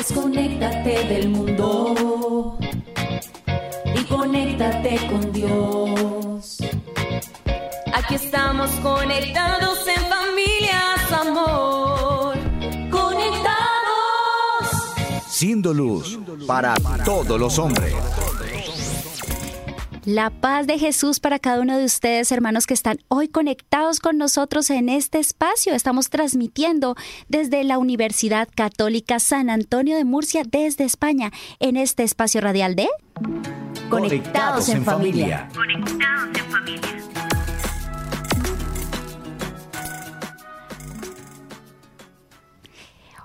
Desconéctate del mundo y conéctate con Dios. Aquí estamos conectados en familias, amor. Conectados. Siendo luz para todos los hombres. La paz de Jesús para cada uno de ustedes, hermanos que están hoy conectados con nosotros en este espacio. Estamos transmitiendo desde la Universidad Católica San Antonio de Murcia, desde España, en este espacio radial de Conectados en familia. Conectados en familia.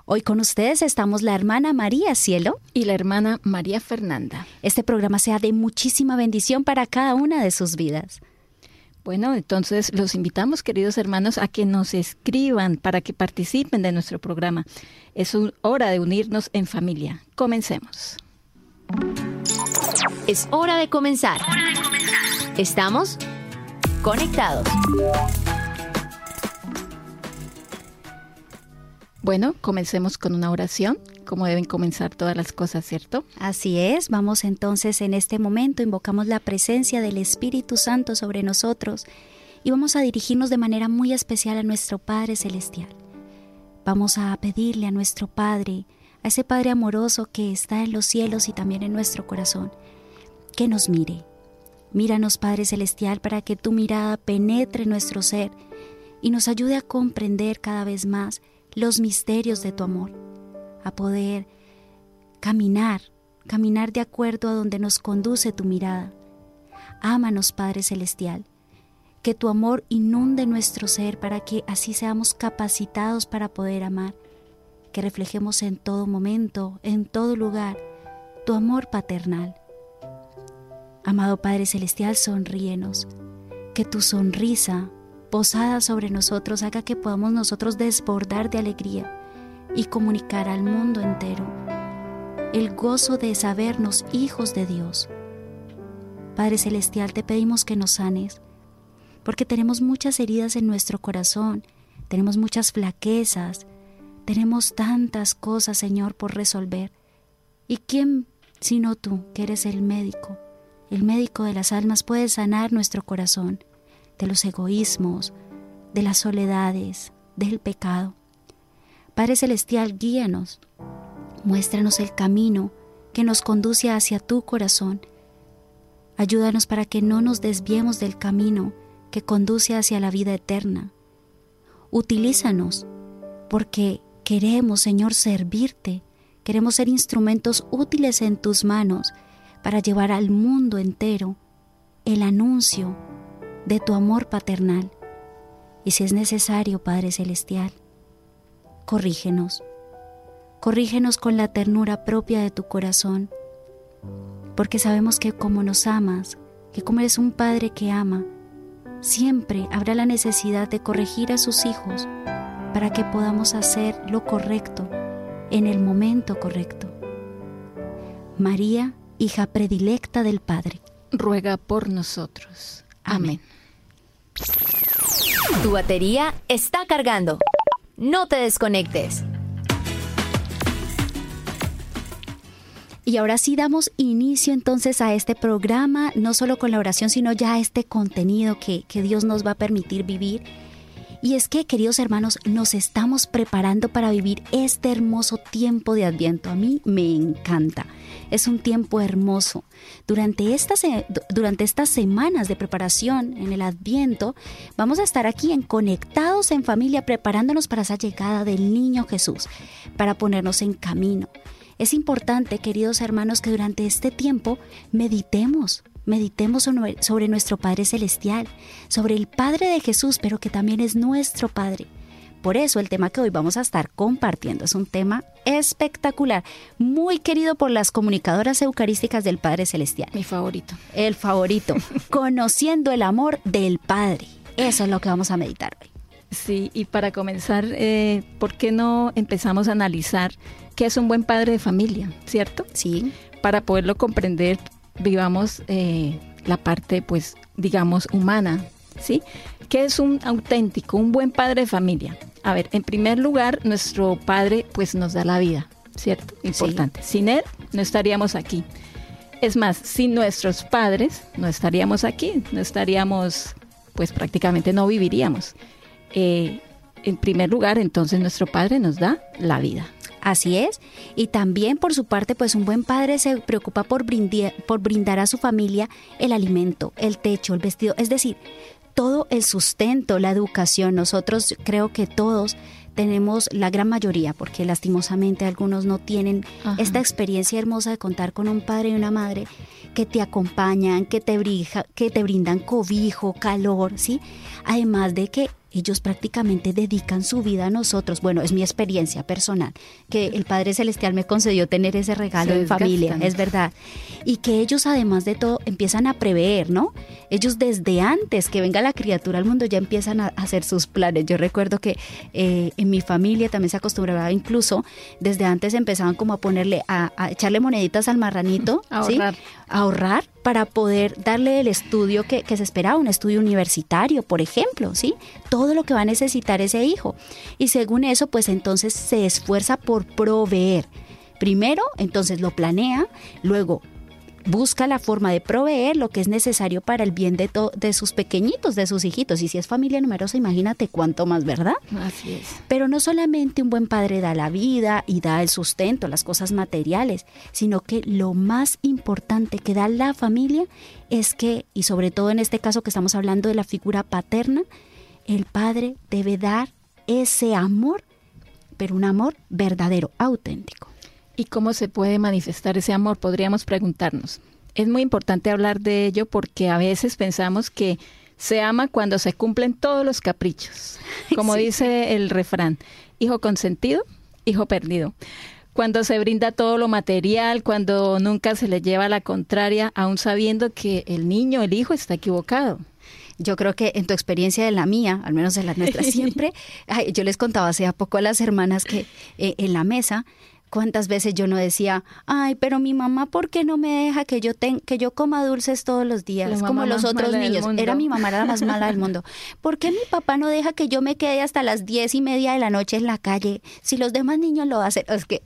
Hoy con ustedes estamos la hermana María Cielo. y la hermana María Fernanda. Este programa sea de muchísima bendición para cada una de sus vidas. Bueno, entonces los invitamos, queridos hermanos, a que nos escriban para que participen de nuestro programa. Es hora de unirnos en familia. Comencemos. Es hora de comenzar. Estamos conectados. Bueno, comencemos con una oración, como deben comenzar todas las cosas, ¿cierto? Así es, vamos entonces en este momento, invocamos la presencia del Espíritu Santo sobre nosotros y vamos a dirigirnos de manera muy especial a nuestro Padre Celestial. Vamos a pedirle a nuestro Padre, a ese Padre amoroso que está en los cielos y también en nuestro corazón, que nos mire. Míranos, Padre Celestial, para que tu mirada penetre nuestro ser y nos ayude a comprender cada vez más los misterios de tu amor, a poder caminar, caminar de acuerdo a donde nos conduce tu mirada. Ámanos, Padre Celestial, que tu amor inunde nuestro ser para que así seamos capacitados para poder amar, que reflejemos en todo momento, en todo lugar, tu amor paternal. Amado Padre Celestial, sonríenos, que tu sonrisa posada sobre nosotros haga que podamos nosotros desbordar de alegría y comunicar al mundo entero el gozo de sabernos hijos de Dios. Padre Celestial, te pedimos que nos sanes, porque tenemos muchas heridas en nuestro corazón, tenemos muchas flaquezas, tenemos tantas cosas, Señor, por resolver. ¿Y quién, sino tú, que eres el médico, el médico de las almas, puede sanar nuestro corazón de los egoísmos, de las soledades, del pecado? Padre Celestial, guíanos, muéstranos el camino que nos conduce hacia tu corazón. Ayúdanos para que no nos desviemos del camino que conduce hacia la vida eterna. Utilízanos, porque queremos, Señor, servirte. Queremos ser instrumentos útiles en tus manos para llevar al mundo entero el anuncio de tu amor paternal. Y si es necesario, Padre Celestial, corrígenos. Corrígenos con la ternura propia de tu corazón, porque sabemos que como nos amas, que como eres un Padre que ama, siempre habrá la necesidad de corregir a sus hijos para que podamos hacer lo correcto en el momento correcto. María, hija predilecta del Padre. Ruega por nosotros. Amén. Tu batería está cargando. No te desconectes. Y ahora sí damos inicio entonces a este programa, no solo con la oración, sino ya a este contenido que, que Dios nos va a permitir vivir. Y es que, queridos hermanos, nos estamos preparando para vivir este hermoso tiempo de Adviento. A mí me encanta. Es un tiempo hermoso. Durante estas, durante estas semanas de preparación en el Adviento, vamos a estar aquí en Conectados en Familia, preparándonos para esa llegada del niño Jesús, para ponernos en camino. Es importante, queridos hermanos, que durante este tiempo meditemos, meditemos sobre nuestro Padre Celestial, sobre el Padre de Jesús, pero que también es nuestro Padre. Por eso el tema que hoy vamos a estar compartiendo es un tema espectacular, muy querido por las comunicadoras eucarísticas del Padre Celestial. Mi favorito. El favorito, conociendo el amor del Padre. Eso es lo que vamos a meditar hoy. Sí, y para comenzar, eh, ¿por qué no empezamos a analizar ¿qué es un buen padre de familia? ¿Cierto? Sí. Para poderlo comprender, vivamos eh, la parte, pues, digamos, humana, ¿sí? ¿Qué es un auténtico, un buen padre de familia? A ver, en primer lugar, nuestro padre, pues, nos da la vida, ¿cierto? Importante. Sin él, no estaríamos aquí. Es más, sin nuestros padres, no estaríamos aquí, no estaríamos, pues, prácticamente no viviríamos. Eh, en primer lugar, entonces, nuestro padre nos da la vida. Así es. Y también por su parte, pues un buen padre se preocupa por, por brindar a su familia el alimento, el techo, el vestido, es decir, todo el sustento, la educación. Nosotros creo que todos tenemos la gran mayoría, porque lastimosamente algunos no tienen esta experiencia hermosa de contar con un padre y una madre que te acompañan, que te, que te brindan cobijo, calor, ¿sí? Además de que ellos prácticamente dedican su vida a nosotros. Bueno, es mi experiencia personal, que el Padre Celestial me concedió tener ese regalo en familia, es verdad. Y que ellos además de todo empiezan a prever, ¿no? Ellos desde antes que venga la criatura al mundo ya empiezan a hacer sus planes. Yo recuerdo que eh, en mi familia también se acostumbraba incluso, desde antes empezaban como a ponerle, a, echarle moneditas al marranito, a ahorrar. A ahorrar para poder darle el estudio que, que, se esperaba, un estudio universitario, por ejemplo, ¿sí? Todo lo que va a necesitar ese hijo. Y según eso, pues entonces se esfuerza por proveer. Primero, entonces lo planea, luego busca la forma de proveer lo que es necesario para el bien de, de sus pequeñitos, de sus hijitos. Y si es familia numerosa, imagínate cuánto más, ¿verdad? Así es. Pero no solamente un buen padre da la vida y da el sustento, las cosas materiales, sino que lo más importante que da la familia es que, y sobre todo en este caso que estamos hablando de la figura paterna, el padre debe dar ese amor, pero un amor verdadero, auténtico. ¿Y cómo se puede manifestar ese amor? Podríamos preguntarnos. Es muy importante hablar de ello porque a veces pensamos que se ama cuando se cumplen todos los caprichos. Como dice el refrán, hijo consentido, hijo perdido. Cuando se brinda todo lo material, cuando nunca se le lleva la contraria, aún sabiendo que el niño, el hijo, está equivocado. Yo creo que en tu experiencia de la mía, al menos en la nuestra, siempre, yo les contaba hace poco a las hermanas que eh, en la mesa cuántas veces yo no decía, ay, pero mi mamá, ¿por qué no me deja que yo que yo coma dulces todos los días, como los otros niños? Era mi mamá la más mala del mundo. ¿Por qué mi papá no deja que yo me quede hasta las diez y media de la noche en la calle? Si los demás niños lo hacen, es que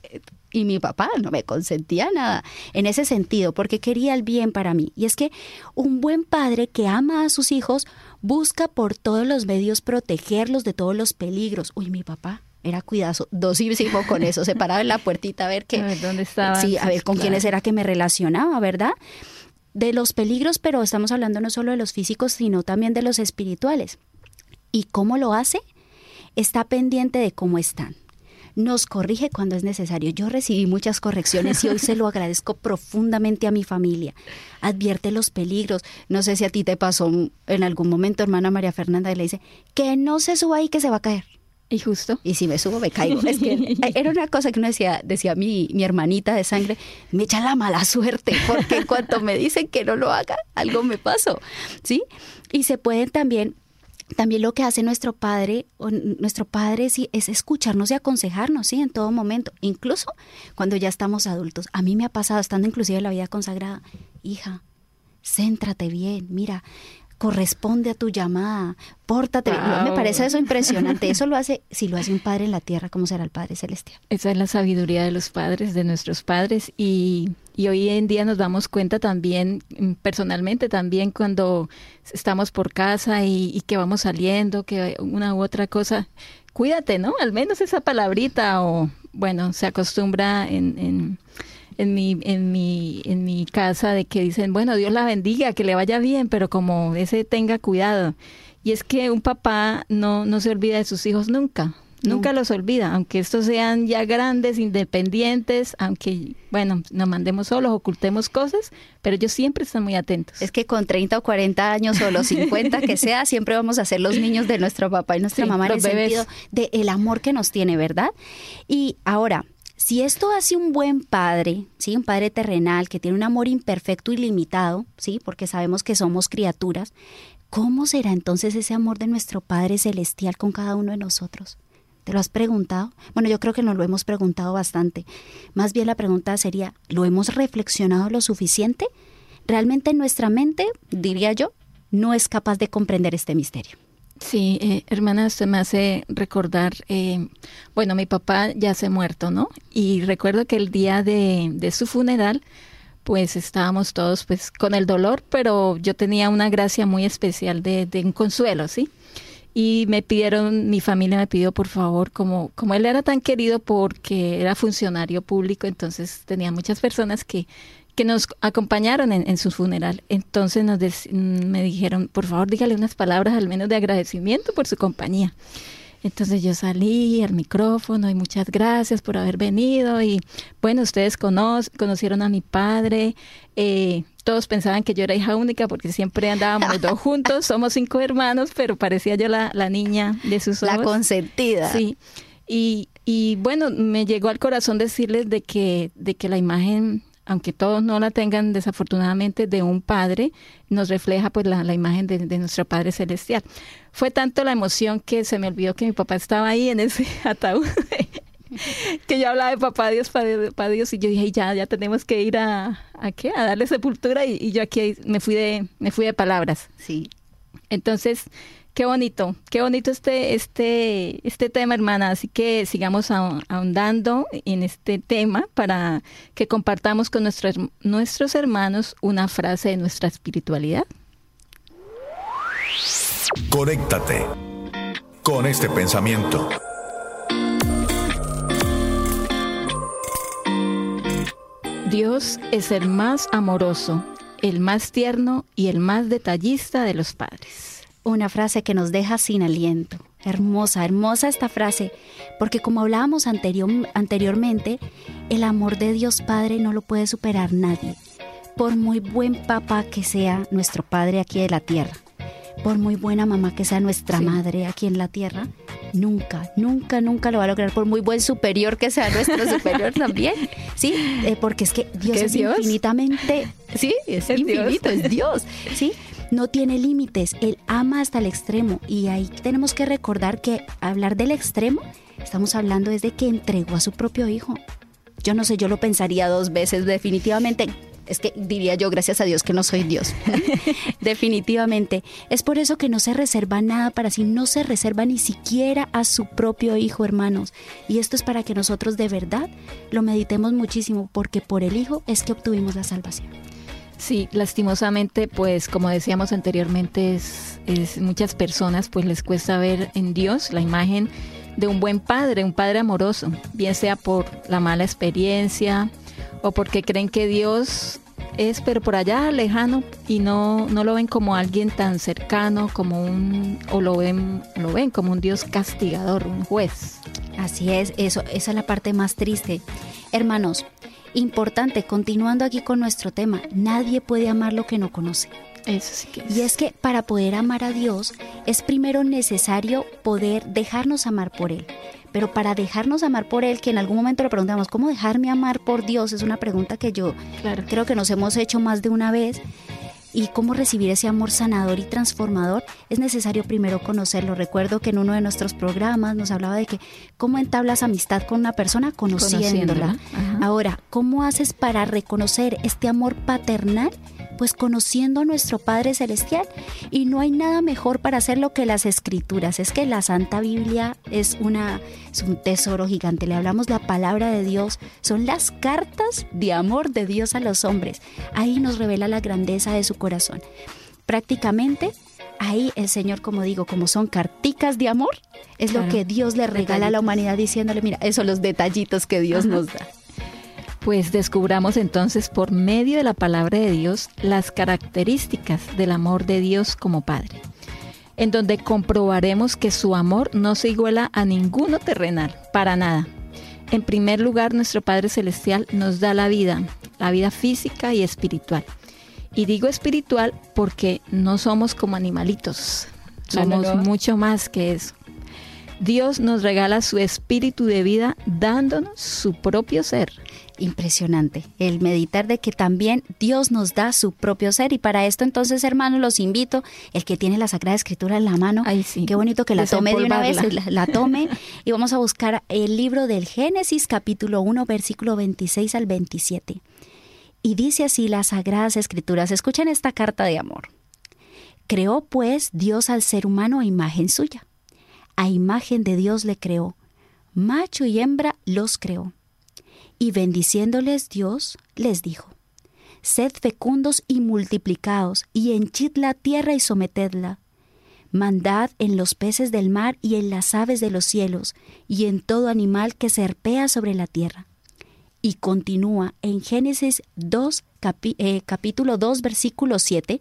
y mi papá no me consentía nada en ese sentido, porque quería el bien para mí. Y es que un buen padre que ama a sus hijos busca por todos los medios protegerlos de todos los peligros. Uy, mi papá era cuidadosísimo con eso, se paraba en la puertita a ver qué. A ver dónde estaba. Sí, a ver con quiénes era que me relacionaba, ¿verdad? De los peligros, pero estamos hablando no solo de los físicos, sino también de los espirituales. ¿Y cómo lo hace? Está pendiente de cómo están. Nos corrige cuando es necesario. Yo recibí muchas correcciones y hoy se lo agradezco profundamente a mi familia. Advierte los peligros. No sé si a ti te pasó en algún momento, hermana María Fernanda, y le dice que no se suba ahí que se va a caer. Y justo. Y si me subo, me caigo. Es que era una cosa que uno decía, decía mi, mi hermanita de sangre, me echa la mala suerte, porque en cuanto me dicen que no lo haga, algo me pasó. ¿Sí? Y se pueden también también lo que hace nuestro padre, nuestro padre sí, es escucharnos y aconsejarnos, sí, en todo momento, incluso cuando ya estamos adultos. A mí me ha pasado, estando inclusive en la vida consagrada, hija, céntrate bien, mira, corresponde a tu llamada, pórtate. Me parece eso impresionante. Eso lo hace, si lo hace un padre en la tierra, ¿cómo será el Padre Celestial? Esa es la sabiduría de los padres, de nuestros padres. Y, y hoy en día nos damos cuenta también, mm, personalmente también, cuando estamos por casa y, que vamos saliendo, que una u otra cosa, cuídate, ¿no? Al menos esa palabrita o, bueno, se acostumbra en en mi, en mi, en mi casa de que dicen, bueno, Dios la bendiga, que le vaya bien, pero como ese tenga cuidado. Y es que un papá no, no se olvida de sus hijos nunca. Nunca los olvida, aunque estos sean ya grandes, independientes, aunque, bueno, nos mandemos solos, ocultemos cosas, pero ellos siempre están muy atentos. Es que con 30 o 40 años o los 50 que sea, siempre vamos a ser los niños de nuestro papá y nuestra mamá en el sentido de el amor que nos tiene, ¿verdad? Y ahora, si esto hace un buen padre, ¿sí? un padre terrenal que tiene un amor imperfecto y limitado, ¿sí? porque sabemos que somos criaturas, ¿cómo será entonces ese amor de nuestro Padre Celestial con cada uno de nosotros? ¿Te lo has preguntado? Bueno, yo creo que nos lo hemos preguntado bastante. Más bien la pregunta sería, ¿lo hemos reflexionado lo suficiente? Realmente nuestra mente, diría yo, no es capaz de comprender este misterio. Sí, eh, hermana, usted me hace recordar, eh, bueno, mi papá ya se ha muerto, ¿no? Y recuerdo que el día de, de su funeral, pues estábamos todos pues con el dolor, pero yo tenía una gracia muy especial de, de un consuelo, ¿sí? Y me pidieron, mi familia me pidió por favor, como, como él era tan querido porque era funcionario público, entonces tenía muchas personas que, que nos acompañaron en, en su funeral. Entonces nos me dijeron, por favor, dígale unas palabras al menos de agradecimiento por su compañía. Entonces yo salí al micrófono y muchas gracias por haber venido. Y bueno, ustedes conocieron a mi padre. Eh, todos pensaban que yo era hija única porque siempre andábamos los dos juntos. Somos cinco hermanos, pero parecía yo la, la niña de sus ojos. La consentida. Sí. Y, y bueno, me llegó al corazón decirles de que, de que la imagen aunque todos no la tengan desafortunadamente de un padre, nos refleja pues la, la imagen de, de, nuestro Padre Celestial. Fue tanto la emoción que se me olvidó que mi papá estaba ahí en ese ataúd, que yo hablaba de papá Dios, papá Dios, y yo dije, ya, ya tenemos que ir a, ¿a qué? A darle sepultura, y, y yo aquí me fui de, me fui de palabras. Sí. Entonces, Qué bonito, qué bonito este, este, este tema, hermana. Así que sigamos ahondando en este tema para que compartamos con nuestros, nuestros hermanos una frase de nuestra espiritualidad. Conéctate con este pensamiento. Dios es el más amoroso, el más tierno y el más detallista de los padres una frase que nos deja sin aliento. Hermosa, hermosa esta frase, porque como hablábamos anterior, anteriormente, el amor de Dios Padre no lo puede superar nadie, por muy buen papá que sea nuestro Padre aquí de la tierra, por muy buena mamá que sea nuestra sí. madre aquí en la tierra, nunca, nunca, nunca lo va a lograr, por muy buen superior que sea nuestro superior también, ¿sí? Eh, porque es que Dios es, Dios? infinitamente, sí, es, es infinito, Dios. es Dios, ¿sí? No tiene límites, Él ama hasta el extremo y ahí tenemos que recordar que hablar del extremo, estamos hablando desde que entregó a su propio hijo. Yo no sé, yo lo pensaría dos veces, definitivamente. Es que diría yo, gracias a Dios que no soy Dios. Definitivamente. Es por eso que no se reserva nada para sí, no se reserva ni siquiera a su propio hijo, hermanos. Y esto es para que nosotros de verdad lo meditemos muchísimo, porque por el hijo es que obtuvimos la salvación. Sí, lastimosamente, pues como decíamos anteriormente, es, muchas personas pues les cuesta ver en Dios la imagen de un buen padre, un padre amoroso, bien sea por la mala experiencia o porque creen que Dios es pero por allá lejano y no, no lo ven como alguien tan cercano como un o lo ven lo ven como un Dios castigador, un juez. Así es, eso esa es la parte más triste. Hermanos, Importante, continuando aquí con nuestro tema, nadie puede amar lo que no conoce. Eso sí que es. Y es que para poder amar a Dios es primero necesario poder dejarnos amar por Él. Pero para dejarnos amar por Él, que en algún momento le preguntamos, ¿cómo dejarme amar por Dios? Es una pregunta que yo claro. creo que nos hemos hecho más de una vez y cómo recibir ese amor sanador y transformador, es necesario primero conocerlo. Recuerdo que en uno de nuestros programas nos hablaba de que cómo entablas amistad con una persona conociéndola. conociéndola. Ahora, ¿cómo haces para reconocer este amor paternal? Pues conociendo a nuestro Padre Celestial. Y no hay nada mejor para hacerlo que las escrituras. Es que la Santa Biblia es, una, es un tesoro gigante. Le hablamos la palabra de Dios. Son las cartas de amor de Dios a los hombres. Ahí nos revela la grandeza de su corazón. Prácticamente ahí el Señor, como digo, como son carticas de amor, es claro. lo que Dios le regala detallitos. a la humanidad diciéndole, mira, esos son los detallitos que Dios Ajá. nos da. Pues descubramos entonces por medio de la palabra de Dios las características del amor de Dios como Padre, en donde comprobaremos que su amor no se iguala a ninguno terrenal, para nada. En primer lugar, nuestro Padre Celestial nos da la vida, la vida física y espiritual. Y digo espiritual porque no somos como animalitos, somos no, no, no. mucho más que eso. Dios nos regala su espíritu de vida dándonos su propio ser. Impresionante el meditar de que también Dios nos da su propio ser y para esto entonces hermanos los invito, el que tiene la Sagrada Escritura en la mano, Ay, sí. qué bonito que la tome de una vez, la, la tome y vamos a buscar el libro del Génesis capítulo 1 versículo 26 al 27. Y dice así las Sagradas Escrituras, escuchen esta carta de amor. Creó pues Dios al ser humano a imagen suya. A imagen de Dios le creó. Macho y hembra los creó. Y bendiciéndoles Dios, les dijo, Sed fecundos y multiplicaos, y henchid la tierra y sometedla. Mandad en los peces del mar y en las aves de los cielos, y en todo animal que serpea sobre la tierra. Y continúa en Génesis 2, capi- eh, capítulo 2, versículo 7,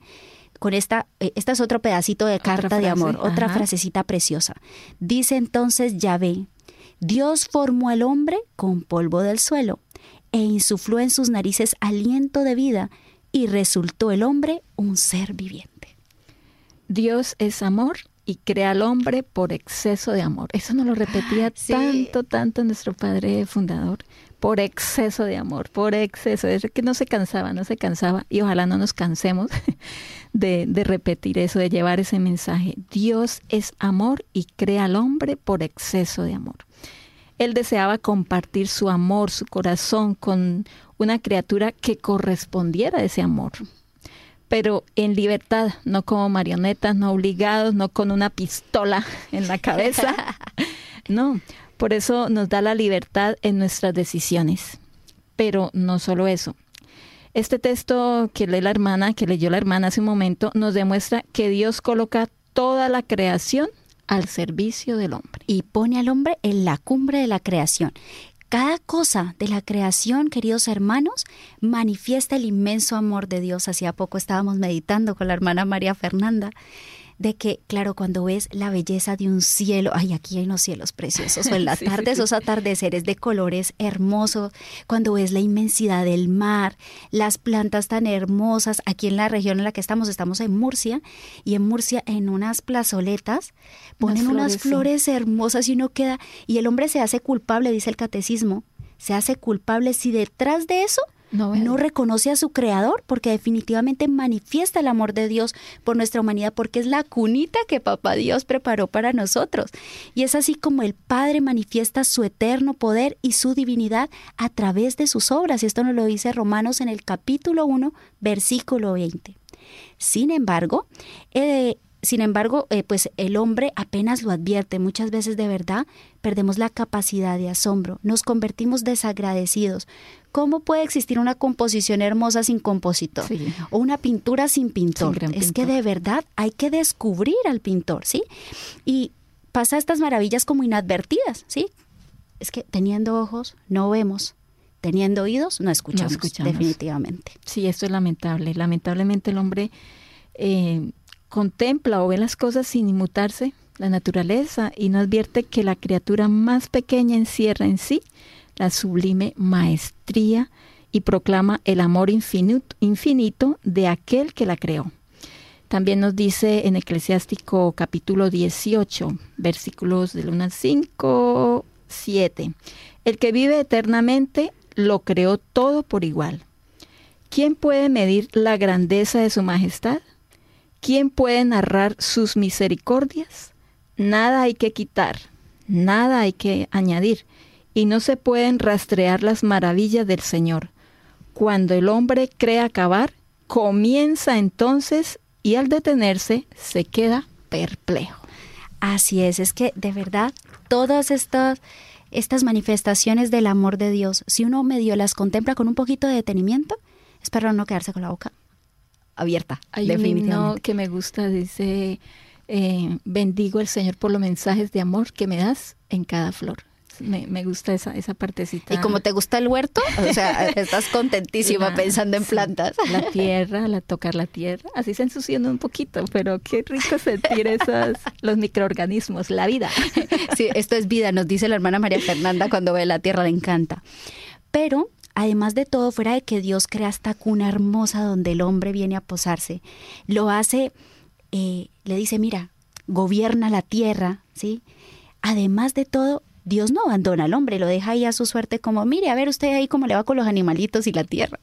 con esta, eh, este es otro pedacito de carta de amor, otra frasecita preciosa. Dice entonces Yahvé, Dios formó al hombre con polvo del suelo e insufló en sus narices aliento de vida y resultó el hombre un ser viviente. Dios es amor y crea al hombre por exceso de amor. Eso nos lo repetía Sí. tanto, tanto nuestro padre fundador. Por exceso de amor, por exceso. Es que no se cansaba, no se cansaba. Y ojalá no nos cansemos de, de repetir eso, de llevar ese mensaje. Dios es amor y crea al hombre por exceso de amor. Él deseaba compartir su amor, su corazón con una criatura que correspondiera a ese amor pero en libertad, no como marionetas, no obligados, no con una pistola en la cabeza. No, por eso nos da la libertad en nuestras decisiones. Pero no solo eso. Este texto que lee la hermana, que leyó la hermana hace un momento, nos demuestra que Dios coloca toda la creación al servicio del hombre. y pone al hombre en la cumbre de la creación. Cada cosa de la creación, queridos hermanos, manifiesta el inmenso amor de Dios. Hacía poco estábamos meditando con la hermana María Fernanda de que, claro, cuando ves la belleza de un cielo, ay, aquí hay unos cielos preciosos, o en la Sí, tarde sí, sí. esos atardeceres de colores hermosos, cuando ves la inmensidad del mar, las plantas tan hermosas, aquí en la región en la que estamos, estamos en Murcia, y en Murcia, en unas plazoletas, ponen unas flores hermosas y uno queda, y el hombre se hace culpable, dice el catecismo, se hace culpable si detrás de eso No, reconoce a su creador, porque definitivamente manifiesta el amor de Dios por nuestra humanidad, porque es la cunita que Papá Dios preparó para nosotros. Y es así como el Padre manifiesta su eterno poder y su divinidad a través de sus obras. Y esto nos lo dice Romanos en el capítulo 1, versículo 20. Sin embargo, eh, sin embargo, eh, pues el hombre apenas lo advierte. Muchas veces de verdad perdemos la capacidad de asombro, nos convertimos desagradecidos. ¿Cómo puede existir una composición hermosa sin compositor? Sí. O una pintura sin pintor. Sin es que de verdad hay que descubrir al pintor, ¿sí? Y pasa estas maravillas como inadvertidas, ¿sí? Es que teniendo ojos no vemos, teniendo oídos no escuchamos, escuchamos. definitivamente. Sí, esto es lamentable. Lamentablemente el hombre eh, contempla o ve las cosas sin inmutarse, la naturaleza, y no advierte que la criatura más pequeña encierra en sí la sublime maestría y proclama el amor infinito, infinito de aquel que la creó. También nos dice en Eclesiástico capítulo 18, versículos del 1 al 5, 7. El que vive eternamente lo creó todo por igual. ¿Quién puede medir la grandeza de su majestad? ¿Quién puede narrar sus misericordias? Nada hay que quitar, nada hay que añadir, y no se pueden rastrear las maravillas del Señor. Cuando el hombre cree acabar, comienza entonces y al detenerse se queda perplejo. Así es, es que de verdad todas estas, estas manifestaciones del amor de Dios, si uno medio las contempla con un poquito de detenimiento, es para no quedarse con la boca abierta. Hay un himno definitivamente. que me gusta, dice, eh, bendigo al Señor por los mensajes de amor que me das en cada flor. Me, me gusta esa, esa partecita. Y como te gusta el huerto, o sea, estás contentísima La- pensando en sí, plantas. La tierra, la tocar la tierra, así se ensuciando un poquito, pero qué rico sentir esas, los microorganismos, la vida. Sí, esto es vida, nos dice la hermana María Fernanda cuando ve la tierra, le encanta. Pero, además de todo, fuera de que Dios crea esta cuna hermosa donde el hombre viene a posarse, lo hace, eh, le dice, mira, gobierna la tierra, ¿sí? además de todo, Dios no abandona al hombre, lo deja ahí a su suerte como, mire, a ver usted ahí cómo le va con los animalitos y la tierra.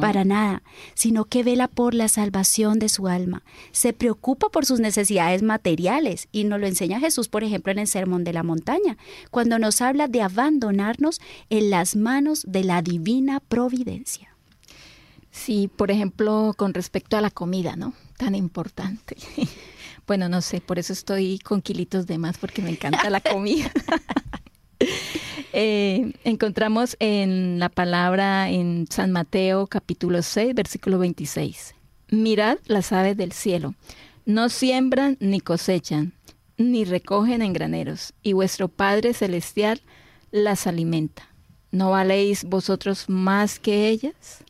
Para nada, sino que vela por la salvación de su alma, se preocupa por sus necesidades materiales y nos lo enseña Jesús, por ejemplo, en el Sermón de la Montaña, cuando nos habla de abandonarnos en las manos de la divina providencia. Sí, por ejemplo, con respecto a la comida, ¿no? Tan importante. Bueno, no sé, por eso estoy con kilitos de más, porque me encanta la comida. Eh, encontramos en la palabra en San Mateo capítulo 6, versículo 26. Mirad las aves del cielo, no siembran ni cosechan, ni recogen en graneros, y vuestro Padre Celestial las alimenta. ¿No valéis vosotros más que ellas?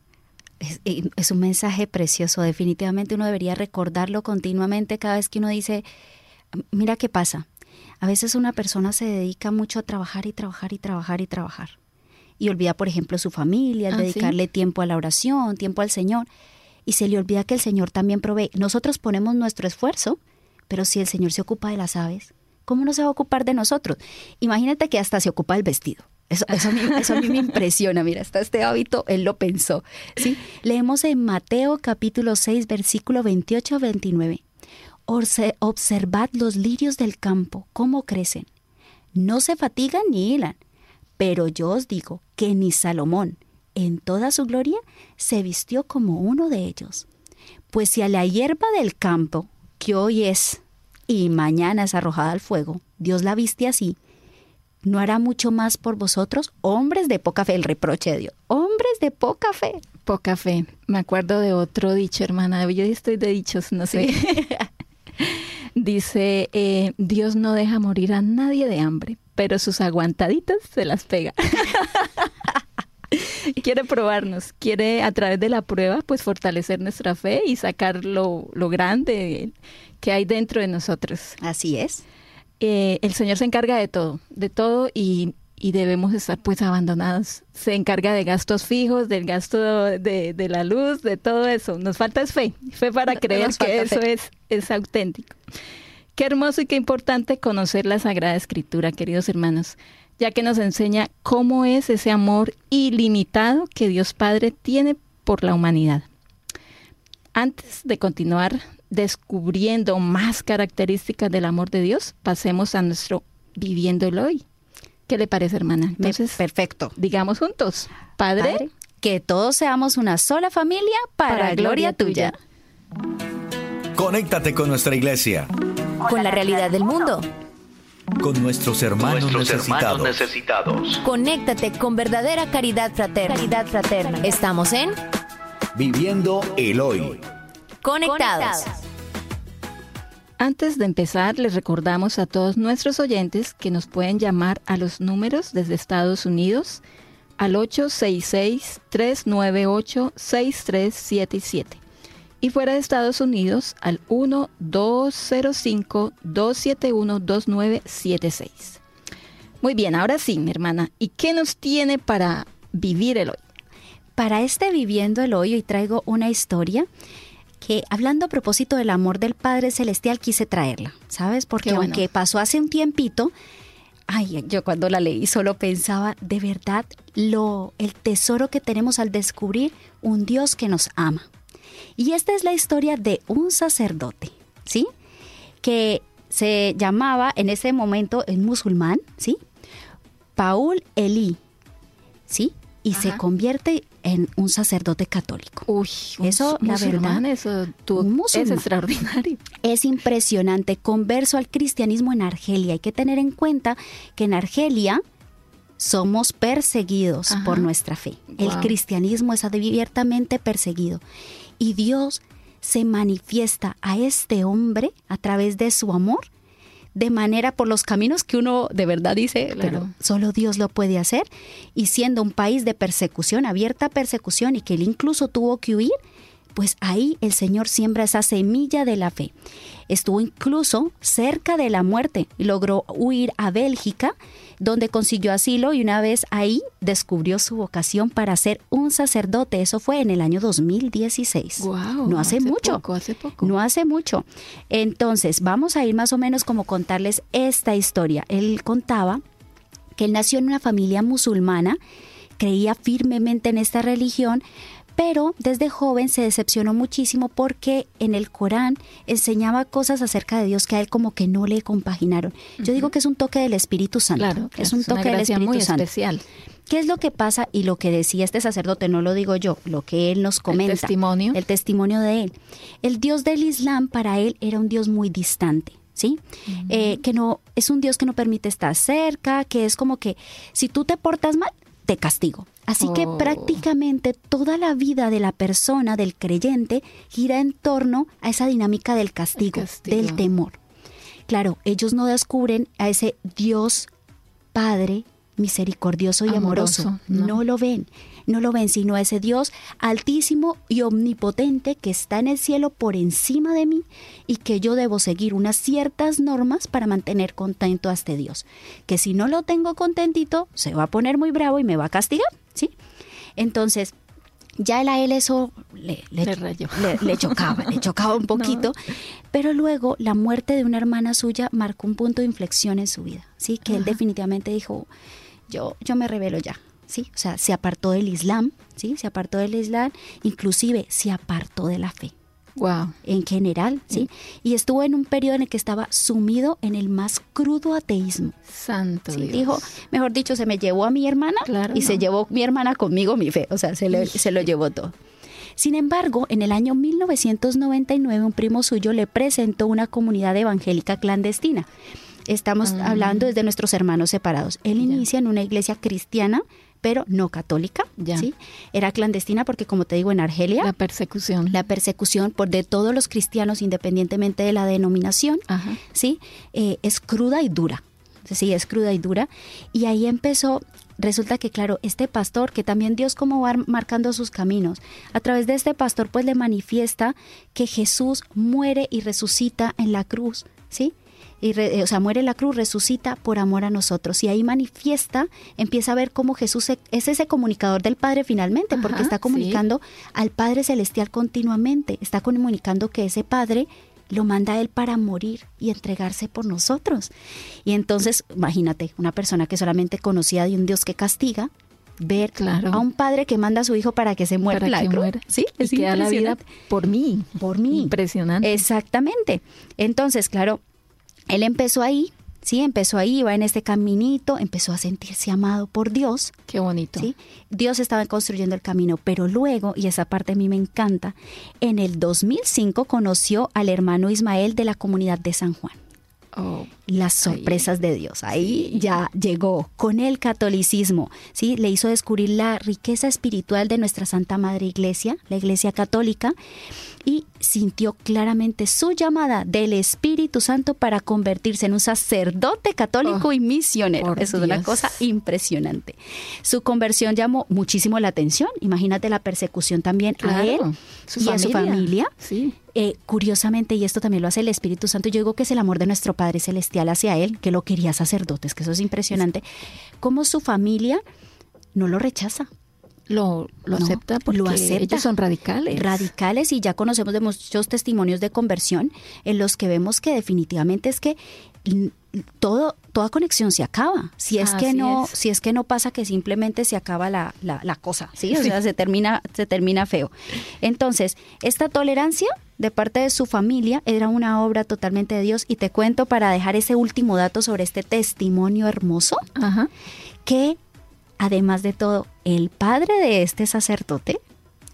es, un mensaje precioso. Definitivamente uno debería recordarlo continuamente cada vez que uno dice, mira qué pasa. A veces una persona se dedica mucho a trabajar y trabajar y trabajar y trabajar. Y olvida, por ejemplo, su familia, ah, dedicarle tiempo a la oración, tiempo al Señor. Y se le olvida que el Señor también provee. Nosotros ponemos nuestro esfuerzo, pero si el Señor se ocupa de las aves, ¿cómo no se va a ocupar de nosotros? Imagínate que hasta se ocupa del vestido. Eso, a mí, me impresiona, mira, hasta este hábito él lo pensó. ¿sí? Leemos en Mateo capítulo 6, versículo 28 29. Observad los lirios del campo, cómo crecen. No se fatigan ni hilan. Pero yo os digo que ni Salomón, en toda su gloria, se vistió como uno de ellos. Pues si a la hierba del campo, que hoy es y mañana es arrojada al fuego, Dios la viste así, ¿no hará mucho más por vosotros? Hombres de poca fe, el reproche de Dios. Hombres de poca fe. Poca fe. Me acuerdo de otro dicho, hermana. Yo estoy de dichos, no sé. Dice, eh, Dios no deja morir a nadie de hambre, pero sus aguantaditas se las pega. quiere probarnos, quiere a través de la prueba pues fortalecer nuestra fe y sacar lo, lo grande que hay dentro de nosotros. Así es. Eh, el Señor se encarga de todo, de todo y, debemos estar pues abandonados. Se encarga de gastos fijos, del gasto de, la luz, de todo eso. Nos falta es fe, fe para creer que eso es, es auténtico. Qué hermoso y qué importante conocer la Sagrada Escritura, queridos hermanos, ya que nos enseña cómo es ese amor ilimitado que Dios Padre tiene por la humanidad. Antes de continuar descubriendo más características del amor de Dios, pasemos a nuestro viviendo el hoy. ¿Qué le parece, hermana? Entonces, perfecto. Digamos juntos, Padre, que todos seamos una sola familia para, gloria, tuya. Conéctate con nuestra iglesia. Con la realidad del mundo. Con nuestros hermanos, necesitados. necesitados. Conéctate con verdadera caridad fraterna. Caridad fraterna. Estamos en Viviendo el hoy. Conectados. Antes de empezar, les recordamos a todos nuestros oyentes que nos pueden llamar a los números desde Estados Unidos al 866-398-6377 y fuera de Estados Unidos al 1-205-271-2976. Muy bien, ahora sí, mi hermana, ¿y qué nos tiene para vivir el hoy? Para este Viviendo el Hoy, hoy traigo una historia que hablando a propósito del amor del Padre Celestial quise traerla, ¿sabes? Porque aunque pasó hace un tiempito, ay, yo cuando la leí solo pensaba de verdad lo el tesoro que tenemos al descubrir un Dios que nos ama. Y esta es la historia de un sacerdote, ¿sí? Que se llamaba en ese momento el musulmán, ¿sí? Paul Eli, ¿sí? Y se convierte en un sacerdote católico. Uy, eso, la verdad, eso es extraordinario. Es impresionante. Converso al cristianismo en Argelia. Hay que tener en cuenta que en Argelia somos perseguidos por nuestra fe. El cristianismo es abiertamente perseguido. Y Dios se manifiesta a este hombre a través de su amor de manera por los caminos que uno de verdad dice, pero solo Dios lo puede hacer. Y siendo un país de persecución, abierta persecución, y que él incluso tuvo que huir, pues ahí el Señor siembra esa semilla de la fe. Estuvo incluso cerca de la muerte logró huir a Bélgica, donde consiguió asilo y una vez ahí descubrió su vocación para ser un sacerdote. Eso fue en el año 2016. no hace, mucho. hace poco. No hace mucho. Entonces, vamos a ir más o menos como contarles esta historia. Él contaba que él nació en una familia musulmana, creía firmemente en esta religión, pero desde joven se decepcionó muchísimo porque en el Corán enseñaba cosas acerca de Dios que a él como que no le compaginaron. Yo digo que es un toque del Espíritu Santo. Claro, es un toque del Espíritu muy Santo. especial. ¿Qué es lo que pasa? Y lo que decía este sacerdote, no lo digo yo, lo que él nos comenta. El testimonio. El testimonio de él. El Dios del Islam para él era un Dios muy distante. ¿Sí? Eh, que no, es un Dios que no permite estar cerca, que es como que si tú te portas mal, castigo. Así que Oh. prácticamente toda la vida de la persona, del creyente, gira en torno a esa dinámica del castigo, castigo. del temor. Claro, ellos no descubren a ese Dios Padre misericordioso y amoroso. Amoroso, no. no. lo ven, no lo ven, sino a ese Dios altísimo y omnipotente que está en el cielo por encima de mí y que yo debo seguir unas ciertas normas para mantener contento a este Dios. Que si no lo tengo contentito, se va a poner muy bravo y me va a castigar, ¿sí? Entonces, ya él a él eso le, le- Le rayó. le- le chocaba, le chocaba un poquito, pero luego la muerte de una hermana suya marcó un punto de inflexión en su vida, ¿sí? Que él definitivamente dijo, yo, yo me revelo ya, ¿sí? O sea, se apartó del Islam, ¿sí? Se apartó del Islam, inclusive se apartó de la fe Wow. en general, ¿sí? Y estuvo en un periodo en el que estaba sumido en el más crudo ateísmo. Santo Sí, Dios. dijo, mejor dicho, se me llevó a mi hermana Claro, y se llevó mi hermana conmigo mi fe, o sea, se, le- se lo llevó todo. Sin embargo, en el año 1999 un primo suyo le presentó una comunidad evangélica clandestina. Estamos hablando desde nuestros hermanos separados. Él Ah. Ya. inicia en una iglesia cristiana, pero no católica, Ya. ¿sí? Era clandestina porque, como te digo, en Argelia La persecución. la persecución por de todos los cristianos, independientemente de la denominación, Ajá. ¿sí? Eh, es cruda y dura. Sí, es cruda y dura. Y ahí empezó, resulta que, claro, este pastor, que también Dios como va marcando sus caminos, a través de este pastor, pues le manifiesta que Jesús muere y resucita en la cruz, ¿sí? Y re- eh, o sea, muere en la cruz, resucita por amor a nosotros. Y ahí manifiesta, empieza a ver cómo Jesús es ese comunicador del Padre finalmente, porque Ajá, está sí. comunicando al Padre Celestial continuamente. Está comunicando que ese Padre lo manda a Él para morir y entregarse por nosotros. Y entonces, imagínate, una persona que solamente conocía de un Dios que castiga, ver Claro. a un padre que manda a su hijo para que se muera Para que muera. Sí, y es que da la vida por mí. Por mí. Impresionante. Exactamente. Entonces, claro, él empezó ahí, sí, empezó ahí, iba en este caminito, empezó a sentirse amado por Dios, Qué bonito. ¿sí? Dios estaba construyendo el camino, pero luego, y esa parte a mí me encanta, en el 2005 conoció al hermano Ismael de la comunidad de San Juan. Oh, Las sorpresas de Dios. Ahí ya llegó con el catolicismo, ¿sí? Le hizo descubrir la riqueza espiritual de nuestra Santa Madre Iglesia, la Iglesia Católica, y sintió claramente su llamada del Espíritu Santo para convertirse en un sacerdote católico Oh, y misionero. Eso es una cosa impresionante. Su conversión llamó muchísimo la atención. Imagínate la persecución también a él. Su y a su familia. Sí. Eh, curiosamente, y esto también lo hace el Espíritu Santo, yo digo que es el amor de nuestro Padre Celestial hacia Él, que lo quería sacerdotes, que eso es impresionante, como su familia no lo rechaza. Lo, lo No, acepta porque lo acepta. ellos son radicales. Radicales y ya conocemos de muchos testimonios de conversión en los que vemos que definitivamente es que todo toda conexión se acaba. Si es que no, es. si es que no pasa que simplemente se acaba la, la, la cosa, ¿sí? O sea, se termina, se termina feo. Entonces, esta tolerancia de parte de su familia era una obra totalmente de Dios. Y te cuento para dejar ese último dato sobre este testimonio hermoso Ajá. que además de todo, el padre de este sacerdote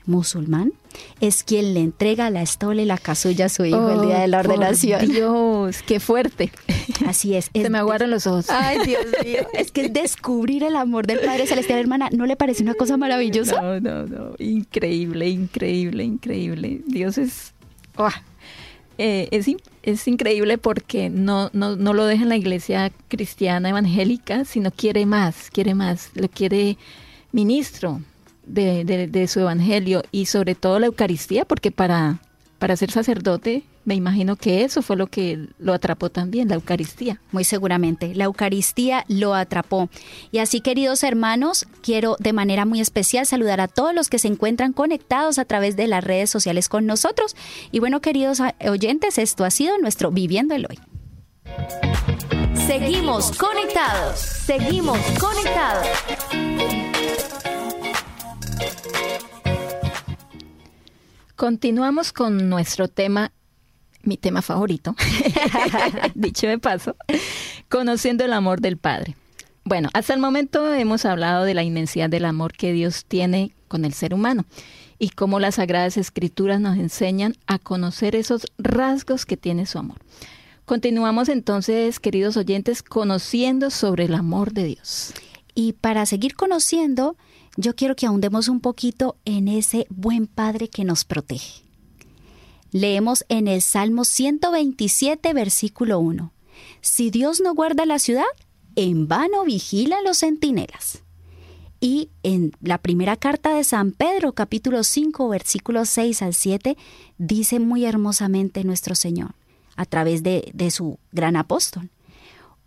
musulmán es quien le entrega la estola y la casulla a su hijo el día de la Oh, por ordenación. Dios, qué fuerte. Así es. Se me aguaron los ojos. Ay, Dios mío. Es que descubrir el amor del Padre Celestial, hermana, ¿no le parece una cosa maravillosa? No, no, no. Increíble, increíble, increíble. Dios es. Eh, es, es increíble porque no, no, no lo deja en la iglesia cristiana evangélica, sino quiere más, quiere más, lo quiere ministro de, de, su evangelio y sobre todo la Eucaristía, porque para, para ser sacerdote me imagino que eso fue lo que lo atrapó también, la Eucaristía. Muy seguramente, la Eucaristía lo atrapó. Y así, queridos hermanos, quiero de manera muy especial saludar a todos los que se encuentran conectados a través de las redes sociales con nosotros. Y bueno, queridos oyentes, esto ha sido nuestro Viviendo el Hoy. Seguimos conectados, seguimos conectados. Continuamos con nuestro tema, mi tema favorito, dicho de paso, conociendo el amor del Padre. Bueno, hasta el momento hemos hablado de la inmensidad del amor que Dios tiene con el ser humano y cómo las Sagradas Escrituras nos enseñan a conocer esos rasgos que tiene su amor. Continuamos entonces, queridos oyentes, conociendo sobre el amor de Dios. Y para seguir conociendo, yo quiero que ahondemos un poquito en ese buen Padre que nos protege. Leemos en el Salmo 127, versículo 1. Si Dios no guarda la ciudad, en vano vigilan los centinelas. Y en la primera carta de San Pedro, capítulo 5, versículos 6 al 7, dice muy hermosamente nuestro Señor, a través de, de su gran apóstol.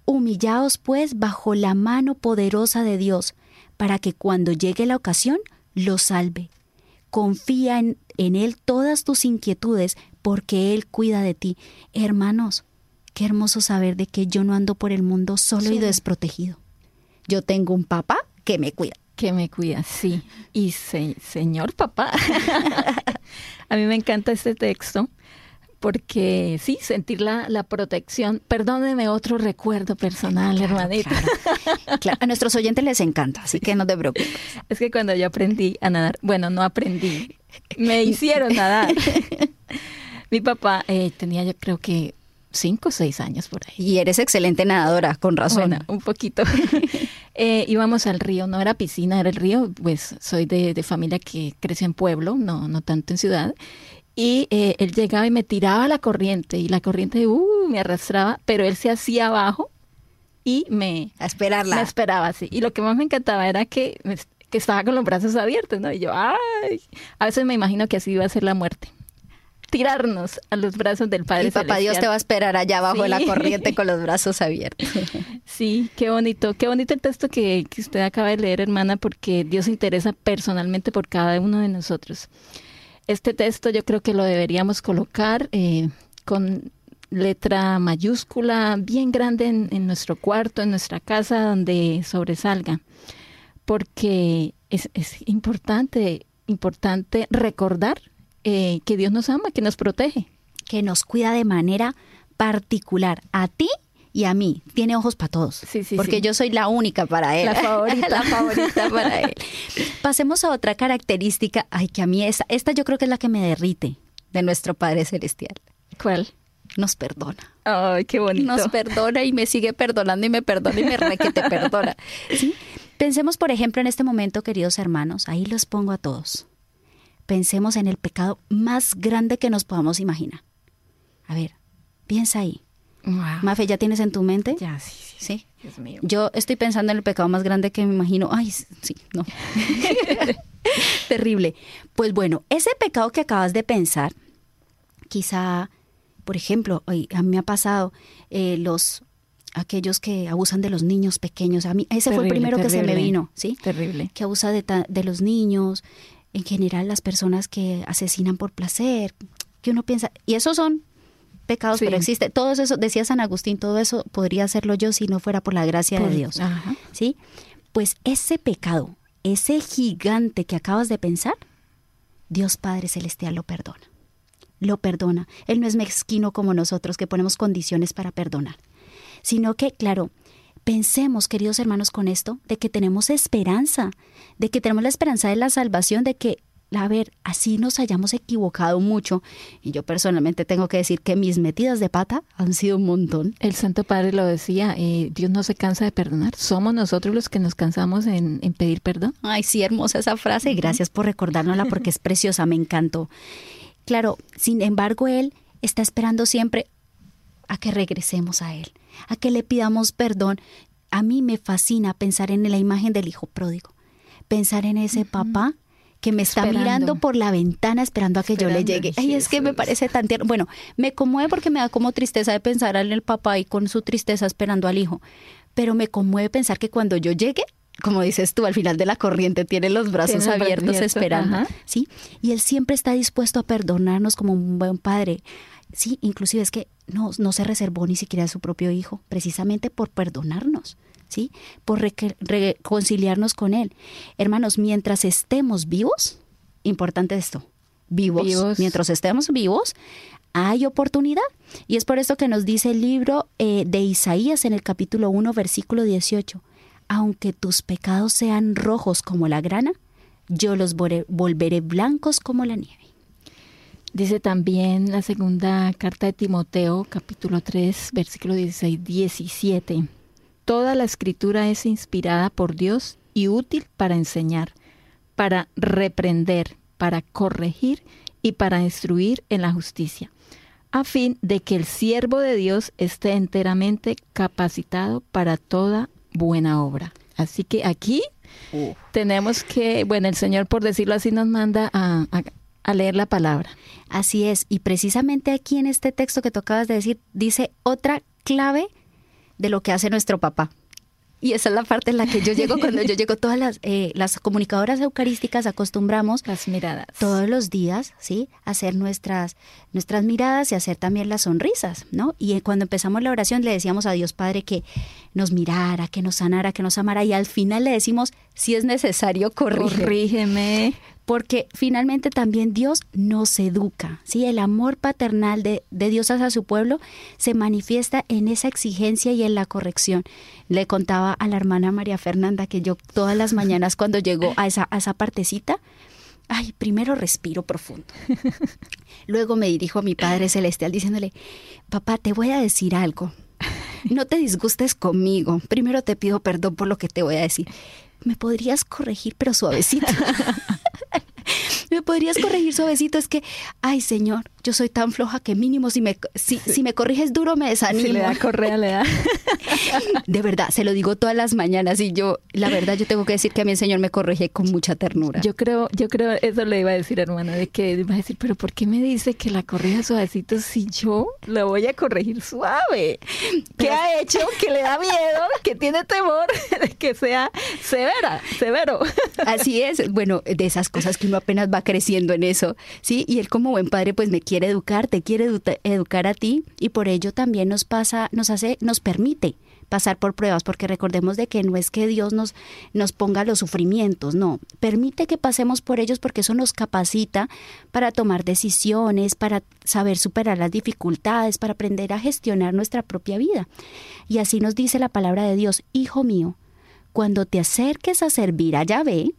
Humillaos pues bajo la mano poderosa de Dios, para que cuando llegue la ocasión lo salve. Confía en, Él todas tus inquietudes, porque Él cuida de ti. Hermanos, qué hermoso saber de que yo no ando por el mundo solo y desprotegido. Yo tengo un papá que me cuida. Que me cuida, sí. Y señor papá. A mí me encanta este texto porque sí, sentir la, la protección. Perdóneme otro recuerdo personal, hermanita. a nuestros oyentes les encanta, así que no te preocupes. Es que cuando yo aprendí a nadar, bueno, no aprendí, me hicieron nadar. Mi papá eh, tenía yo creo que cinco o seis años por ahí. Y eres excelente nadadora, con razón. un poquito. eh, íbamos al río, no era piscina, era el río, pues soy de, de familia que creció en pueblo, no, no tanto en ciudad y eh, él llegaba y me tiraba la corriente y la corriente uh, me arrastraba, pero él se hacía abajo y me, a esperarla. me esperaba así. Y lo que más me encantaba era que, que estaba con los brazos abiertos, ¿no? Y yo, ay, a veces me imagino que así iba a ser la muerte. Tirarnos a los brazos del Padre. Y papá Dios te va a esperar allá abajo de la corriente con los brazos abiertos. Sí, qué bonito, qué bonito el texto que, que usted acaba de leer, hermana, porque Dios se interesa personalmente por cada uno de nosotros. Este texto yo creo que lo deberíamos colocar eh, con letra mayúscula bien grande en, nuestro cuarto, en nuestra casa, donde sobresalga, porque es, importante, importante recordar eh, que Dios nos ama, que nos protege. Que nos cuida de manera particular a ti y a mí. Tiene ojos para todos. Sí, sí, porque yo soy la única para él. La favorita. la favorita para él. Pasemos a otra característica. Ay, que a mí esta, esta yo creo que es la que me derrite de nuestro Padre Celestial. ¿Cuál? Nos perdona. Ay, qué bonito. Nos perdona y me sigue perdonando y me perdona y me re que te perdona. ¿Sí? Pensemos, por ejemplo, en este momento, queridos hermanos, ahí los pongo a todos. Pensemos en el pecado más grande que nos podamos imaginar. A ver, piensa ahí. Mafe, ¿ya tienes en tu mente? Ya, sí, sí. Yo estoy pensando en el pecado más grande que me imagino. Ay, sí, no. Terrible. Pues bueno, ese pecado que acabas de pensar, quizá, por ejemplo, a mí me ha pasado eh, los aquellos que abusan de los niños pequeños. A mí ese fue el primero que se me vino, ¿sí? Terrible. Que abusa de, de los niños, en general las personas que asesinan por placer, que uno piensa, y esos son pecados, pero existe. Todo eso, decía San Agustín, todo eso podría hacerlo yo si no fuera por la gracia de Dios. ¿Sí? Pues ese pecado, ese gigante que acabas de pensar, Dios Padre Celestial lo perdona. Lo perdona. Él no es mezquino como nosotros que ponemos condiciones para perdonar. Sino que, claro, pensemos, queridos hermanos, con esto, de que tenemos esperanza, de que tenemos la esperanza de la salvación, de que a ver, así nos hayamos equivocado mucho, y yo personalmente tengo que decir que mis metidas de pata han sido un montón. El Santo Padre lo decía, eh, Dios no se cansa de perdonar, somos nosotros los que nos cansamos en, pedir perdón. Ay, sí, hermosa esa frase, gracias por recordárnosla porque es preciosa, me encantó. Claro, sin embargo, Él está esperando siempre a que regresemos a Él, a que le pidamos perdón. A mí me fascina pensar en la imagen del Hijo pródigo, pensar en ese papá que me está mirando por la ventana esperando a que yo le llegue. Ay, es que me parece tan tierno. Bueno, me conmueve porque me da como tristeza de pensar en el papá y con su tristeza esperando al hijo. Pero me conmueve pensar que cuando yo llegue, como dices tú, al final de la corriente tiene los brazos abiertos esperando, ¿sí? Y él siempre está dispuesto a perdonarnos como un buen padre. Sí, inclusive es que no, no se reservó ni siquiera a su propio hijo, precisamente por perdonarnos. ¿Sí? Por reconciliarnos con Él. Hermanos, mientras estemos vivos, importante esto, vivos, mientras estemos vivos, hay oportunidad. Y es por esto que nos dice el libro eh, de Isaías en el capítulo 1, versículo 18. Aunque tus pecados sean rojos como la grana, yo los volveré blancos como la nieve. Dice también la segunda carta de Timoteo, capítulo 3, versículo 16, 17. Toda la escritura es inspirada por Dios y útil para enseñar, para reprender, para corregir y para instruir en la justicia, a fin de que el siervo de Dios esté enteramente capacitado para toda buena obra. Así que aquí tenemos que, bueno, el Señor, por decirlo así, nos manda a, a leer la palabra. Así es, y precisamente aquí en este texto que tú acabas de decir, dice otra clave de lo que hace nuestro papá. Y esa es la parte en la que yo llego cuando yo llego. Todas las, eh, las comunicadoras eucarísticas acostumbramos las miradas todos los días, ¿sí? hacer nuestras, nuestras miradas y hacer también las sonrisas, ¿no? Y cuando empezamos la oración le decíamos a Dios Padre que nos mirara, que nos sanara, que nos amara y al final le decimos, si es necesario, corrígeme. corrígeme porque finalmente también Dios nos educa, ¿sí? El amor paternal de, Dios hacia su pueblo se manifiesta en esa exigencia y en la corrección. Le contaba a la hermana María Fernanda que yo todas las mañanas cuando llego a esa, a esa partecita, ay, primero respiro profundo. Luego me dirijo a mi Padre Celestial diciéndole, papá, te voy a decir algo. No te disgustes conmigo. Primero te pido perdón por lo que te voy a decir. ¿Me podrías corregir, pero suavecito? ¿Me podrías corregir suavecito? Es que, ay, señor, yo soy tan floja que mínimo si me, si, si me corriges duro me desanimo. Si le da correa, le da. De verdad, se lo digo todas las mañanas y yo, la verdad, yo tengo que decir que a mí el Señor me corrige con mucha ternura. Yo creo, yo creo, eso le iba a decir, hermana, de que iba a decir, pero ¿por qué me dice que la corrija suavecito si yo la voy a corregir suave? ¿Qué ha hecho? Que le da miedo, que tiene temor de que sea severa, severo. Así es, bueno, de esas cosas que uno apenas va creciendo en eso, ¿sí? Y él como buen padre, pues me quiere educar, te quiere educar a ti y por ello también nos pasa, nos hace, nos permite pasar por pruebas, porque recordemos de que no es que Dios nos, nos ponga los sufrimientos, no, permite que pasemos por ellos porque eso nos capacita para tomar decisiones, para saber superar las dificultades, para aprender a gestionar nuestra propia vida. Y así nos dice la palabra de Dios, hijo mío, cuando te acerques a servir a Yahvé,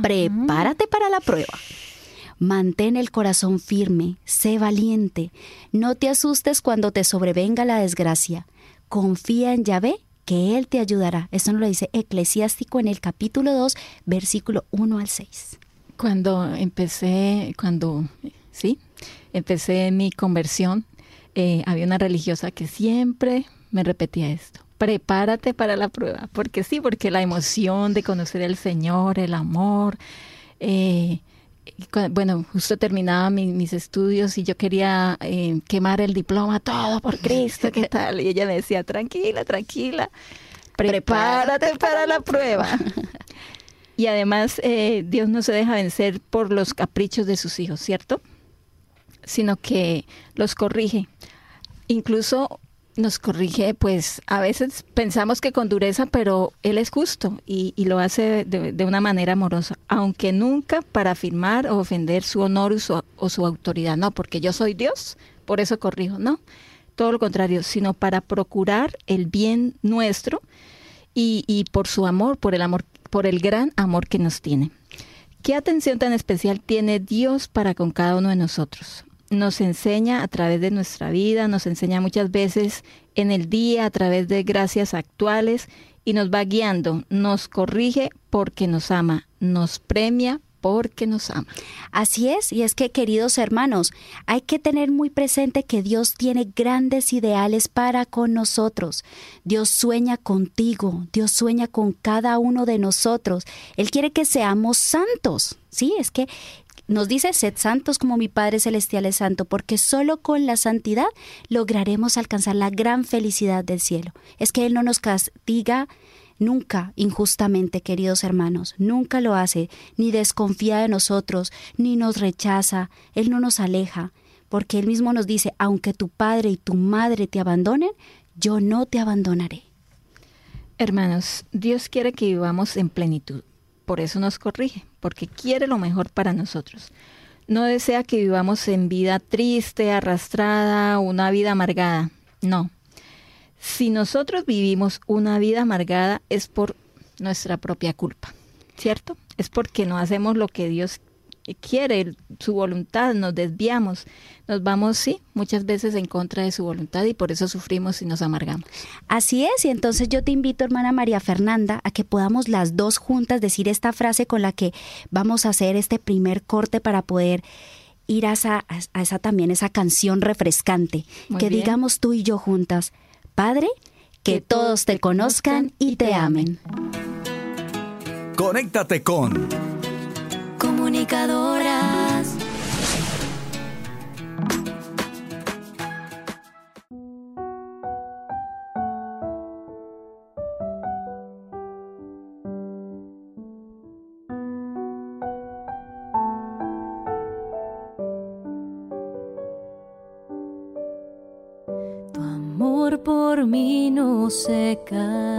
prepárate para la prueba. Mantén el corazón firme, sé valiente, no te asustes cuando te sobrevenga la desgracia. Confía en Yahvé, que Él te ayudará. Eso nos lo dice Eclesiástico en el capítulo 2, versículo 1 al 6. Cuando empecé, cuando, sí, empecé mi conversión, eh, había una religiosa que siempre me repetía esto. Prepárate para la prueba, porque sí, porque la emoción de conocer al Señor, el amor, eh, bueno, justo terminaba mis estudios y yo quería eh, quemar el diploma, todo por Cristo, ¿qué tal? Y ella me decía, tranquila, tranquila, prepárate para la prueba. Y además, eh, Dios no se deja vencer por los caprichos de sus hijos, ¿cierto? Sino que los corrige. Incluso nos corrige, pues a veces pensamos que con dureza, pero Él es justo y, lo hace de, una manera amorosa, aunque nunca para afirmar o ofender su honor o su, o su autoridad, no, porque yo soy Dios, por eso corrijo, no, todo lo contrario, sino para procurar el bien nuestro y, y por su amor, por el amor, por el gran amor que nos tiene. ¿Qué atención tan especial tiene Dios para con cada uno de nosotros? Nos enseña a través de nuestra vida, nos enseña muchas veces en el día a través de gracias actuales y nos va guiando, nos corrige porque nos ama, nos premia porque nos ama. Así es, y es que queridos hermanos, hay que tener muy presente que Dios tiene grandes ideales para con nosotros. Dios sueña contigo, Dios sueña con cada uno de nosotros. Él quiere que seamos santos. Sí, es que nos dice, sed santos como mi Padre Celestial es santo, porque solo con la santidad lograremos alcanzar la gran felicidad del cielo. Es que Él no nos castiga nunca injustamente, queridos hermanos, nunca lo hace, ni desconfía de nosotros, ni nos rechaza, Él no nos aleja, porque Él mismo nos dice, aunque tu padre y tu madre te abandonen, yo no te abandonaré. Hermanos, Dios quiere que vivamos en plenitud por eso nos corrige, porque quiere lo mejor para nosotros. No desea que vivamos en vida triste, arrastrada, una vida amargada. No. Si nosotros vivimos una vida amargada es por nuestra propia culpa, ¿cierto? Es porque no hacemos lo que Dios quiere, su voluntad, nos desviamos, nos vamos, sí, muchas veces en contra de su voluntad y por eso sufrimos y nos amargamos. Así es, y entonces yo te invito, hermana María Fernanda, a que podamos las dos juntas decir esta frase con la que vamos a hacer este primer corte para poder ir a esa, a esa también, esa canción refrescante, que digamos tú y yo juntas, Padre, que, todos te conozcan y te amen. Conéctate con Tu amor por mí no se cansa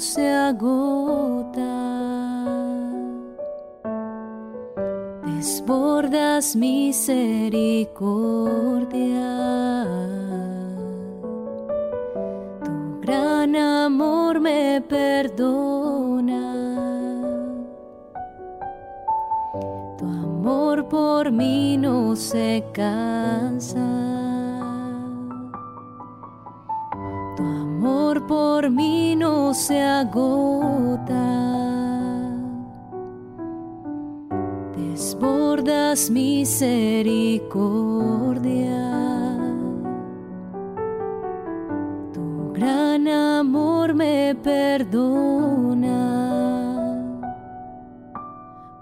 se agota. Desbordas misericordia. Desbordas misericordia. Tu gran amor me perdona.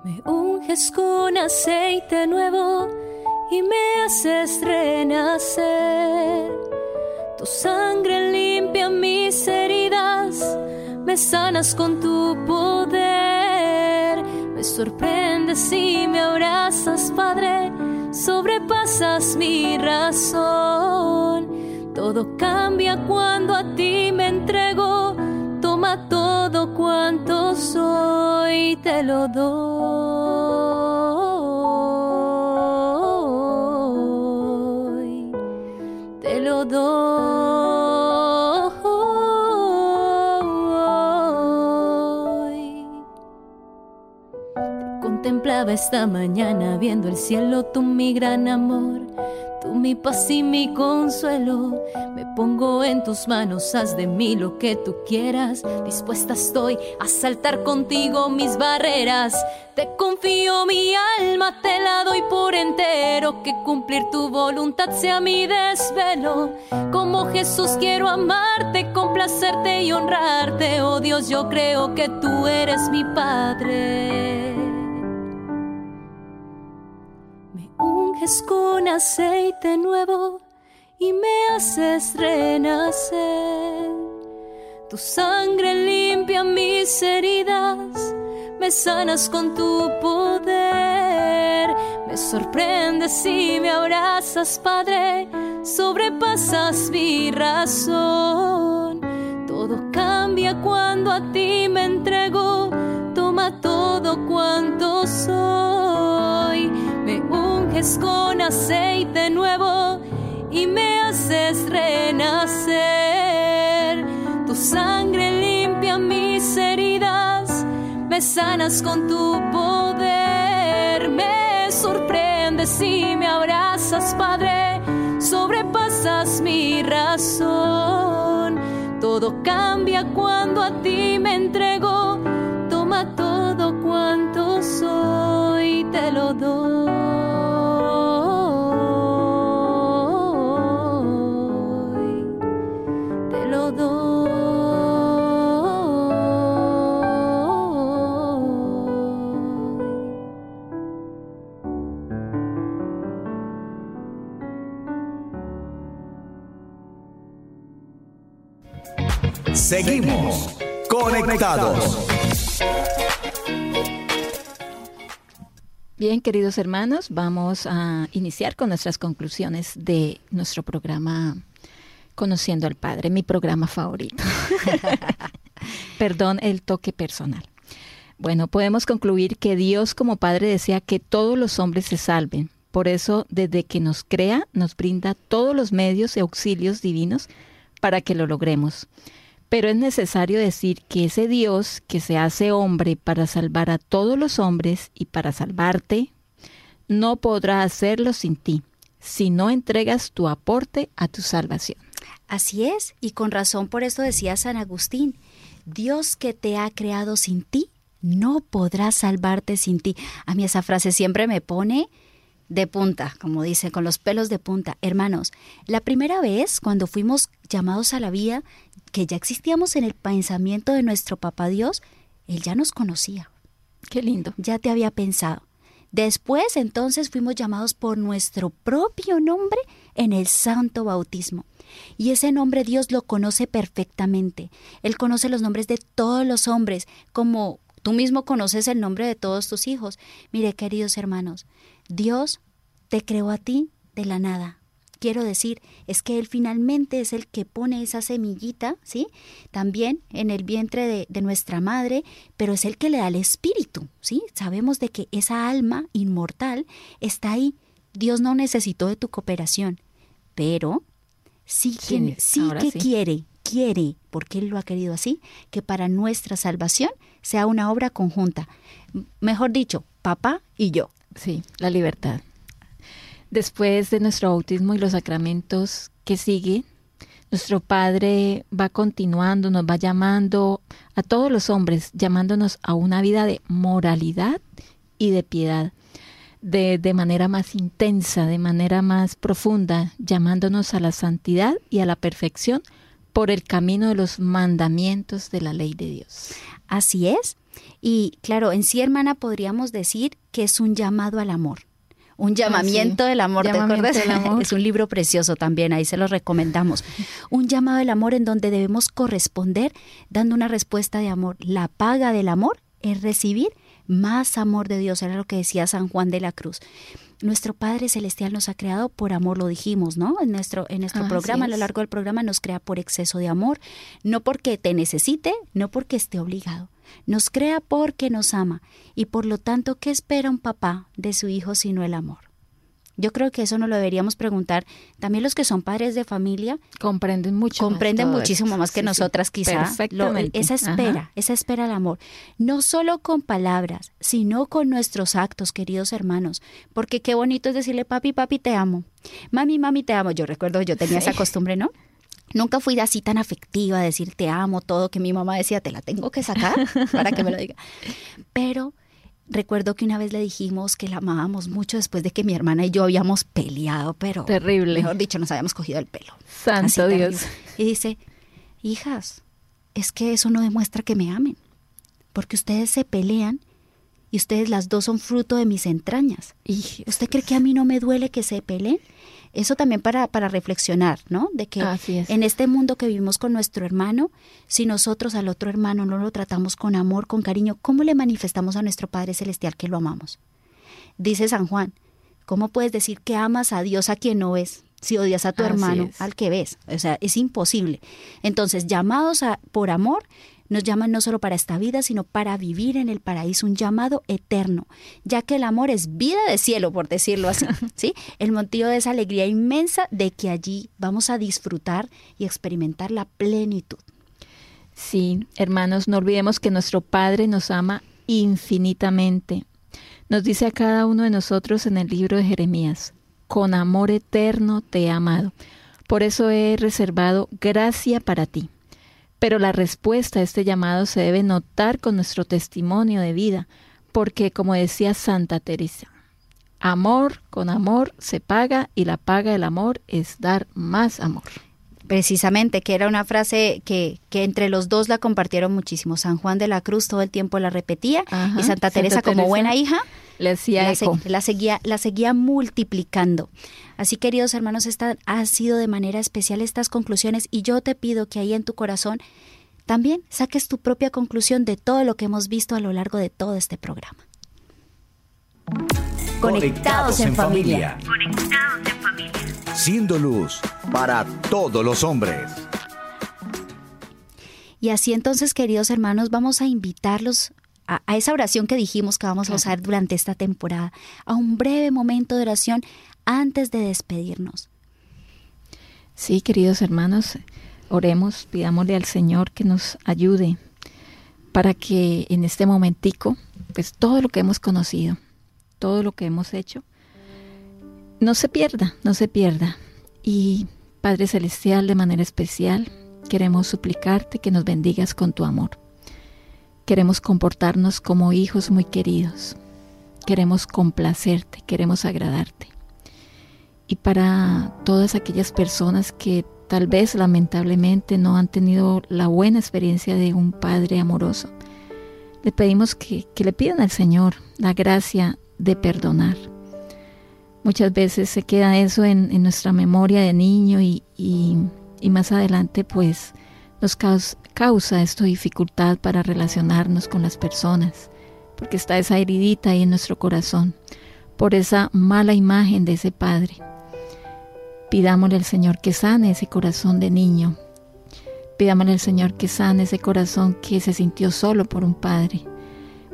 Me unges con aceite nuevo y me haces renacer. Tu sangre limpia mis heridas, me sanas con tu poder. Me sorprendes y me abrazas, Padre, sobrepasas mi razón. Todo cambia cuando a ti me entrego, toma todo cuanto soy, te lo doy. Esta mañana viendo el cielo, tú mi gran amor, tú mi paz y mi consuelo. Me pongo en tus manos, haz de mí lo que tú quieras. Dispuesta estoy a saltar contigo mis barreras. Te confío mi alma, te la doy por entero. Que cumplir tu voluntad sea mi desvelo. Como Jesús quiero amarte, complacerte y honrarte. Oh Dios, yo creo que tú eres mi Padre. Con aceite nuevo y me haces renacer. Tu sangre limpia mis heridas, me sanas con tu poder. Me sorprendes y me abrazas, Padre, sobrepasas mi razón. Todo cambia cuando a ti me entrego, con aceite nuevo y me haces renacer. Tu sangre limpia mis heridas, me sanas con tu poder. Me sorprendes y me abrazas, Padre, sobrepasas mi razón Todo cambia cuando a ti me entrego. Seguimos conectados. Bien, queridos hermanos, vamos a iniciar con nuestras conclusiones de nuestro programa Conociendo al Padre, mi programa favorito. Perdón el toque personal. Bueno, podemos concluir que Dios como Padre desea que todos los hombres se salven. Por eso, desde que nos crea, nos brinda todos los medios y auxilios divinos para que lo logremos. Pero es necesario decir que ese Dios que se hace hombre para salvar a todos los hombres y para salvarte, no podrá hacerlo sin ti, si no entregas tu aporte a tu salvación. Así es, y con razón por esto decía San Agustín, Dios que te ha creado sin ti, no podrá salvarte sin ti. A mí esa frase siempre me pone de punta, como dice, con los pelos de punta. Hermanos, la primera vez cuando fuimos llamados a la vida, que ya existíamos en el pensamiento de nuestro papá Dios, Él ya nos conocía. Qué lindo. Ya te había pensado. Después entonces fuimos llamados por nuestro propio nombre en el santo bautismo. Y ese nombre Dios lo conoce perfectamente. Él conoce los nombres de todos los hombres, como tú mismo conoces el nombre de todos tus hijos. Mire, queridos hermanos, Dios te creó a ti de la nada. Quiero decir, es que Él finalmente es el que pone esa semillita, ¿sí? También en el vientre de, de nuestra madre, pero es el que le da el espíritu, ¿sí? Sabemos de que esa alma inmortal está ahí. Dios no necesitó de tu cooperación, pero sí que, sí, que quiere, quiere, porque Él lo ha querido así, que para nuestra salvación sea una obra conjunta. Mejor dicho, papá y yo. Sí, la libertad. Después de nuestro bautismo y los sacramentos que sigue, nuestro Padre va continuando, nos va llamando a todos los hombres, llamándonos a una vida de moralidad y de piedad, de, de manera más intensa, de manera más profunda, llamándonos a la santidad y a la perfección por el camino de los mandamientos de la ley de Dios. Así es. Y claro, en sí, hermana, podríamos decir que es un llamado al amor. Un ah, llamamiento del amor, ¿te acuerdas? Es un libro precioso también, ahí se lo recomendamos. Un llamado del amor en donde debemos corresponder dando una respuesta de amor. La paga del amor es recibir más amor de Dios, era lo que decía San Juan de la Cruz. Nuestro Padre Celestial nos ha creado por amor, lo dijimos, ¿no? En nuestro, en nuestro programa, a lo largo del programa, nos crea por exceso de amor, no porque te necesite, no porque esté obligado. Nos crea porque nos ama y por lo tanto, ¿qué espera un papá de su hijo sino el amor? Yo creo que eso nos lo deberíamos preguntar. También los que son padres de familia comprenden mucho, comprenden muchísimo más que nosotras, quizás. esa espera, esa espera al amor, no solo con palabras, sino con nuestros actos, queridos hermanos. Porque qué bonito es decirle, papi, papi, te amo. Mami, mami, te amo. Yo recuerdo, yo tenía esa costumbre, ¿no? Nunca fui así tan afectiva, a decir te amo, todo, que mi mamá decía, te la tengo que sacar para que me lo diga. Pero recuerdo que una vez le dijimos que la amábamos mucho después de que mi hermana y yo habíamos peleado, pero... Terrible. Mejor dicho, nos habíamos cogido el pelo. Santo Dios. Y dice, hijas, es que eso no demuestra que me amen, porque ustedes se pelean y ustedes las dos son fruto de mis entrañas. ¿Y ¿Usted cree que a mí no me duele que se peleen? Eso también para, para reflexionar, ¿no? De que en este mundo que vivimos con nuestro hermano, si nosotros al otro hermano no lo tratamos con amor, con cariño, ¿cómo le manifestamos a nuestro Padre Celestial que lo amamos? Dice San Juan, ¿cómo puedes decir que amas a Dios a quien no ves? Si odias a tu hermano, al que ves. O sea, es imposible. Entonces, llamados a, por amor, nos llaman no solo para esta vida, sino para vivir en el paraíso, un llamado eterno, ya que el amor es vida de cielo, por decirlo así, ¿sí? El motivo de esa alegría inmensa de que allí vamos a disfrutar y experimentar la plenitud. Sí, hermanos, no olvidemos que nuestro Padre nos ama infinitamente. Nos dice a cada uno de nosotros en el libro de Jeremías, con amor eterno te he amado. Por eso he reservado gracia para ti Pero la respuesta a este llamado se debe notar con nuestro testimonio de vida, porque como decía Santa Teresa, amor con amor se paga y la paga del amor es dar más amor. Precisamente, que era una frase que, que entre los dos la compartieron muchísimo. San Juan de la Cruz todo el tiempo la repetía y Santa, Teresa, como buena hija le hacía la, seguía, la seguía multiplicando. Así, queridos hermanos, esta ha sido de manera especial estas conclusiones y yo te pido que ahí en tu corazón también saques tu propia conclusión de todo lo que hemos visto a lo largo de todo este programa. Conectados en familia. Conectados en familia. Siendo luz para todos los hombres. Y así entonces, queridos hermanos, vamos a invitarlos a, esa oración que dijimos que vamos a usar durante esta temporada, a un breve momento de oración antes de despedirnos. Sí, queridos hermanos, oremos, pidámosle al Señor que nos ayude para que en este momentico, pues todo lo que hemos conocido, todo lo que hemos hecho, no se pierda, no se pierda. Y Padre Celestial, de manera especial, queremos suplicarte que nos bendigas con tu amor. Queremos comportarnos como hijos muy queridos. Queremos complacerte, queremos agradarte. Y para todas aquellas personas que tal vez lamentablemente no han tenido la buena experiencia de un Padre amoroso, le pedimos que, le pidan al Señor la gracia de perdonar. Muchas veces se queda eso en, nuestra memoria de niño y, y, y más adelante pues nos causa, esto dificultad para relacionarnos con las personas, porque está esa heridita ahí en nuestro corazón, por esa mala imagen de ese Padre. Pidámosle al Señor que sane ese corazón de niño. Pidámosle al Señor que sane ese corazón que se sintió solo por un Padre.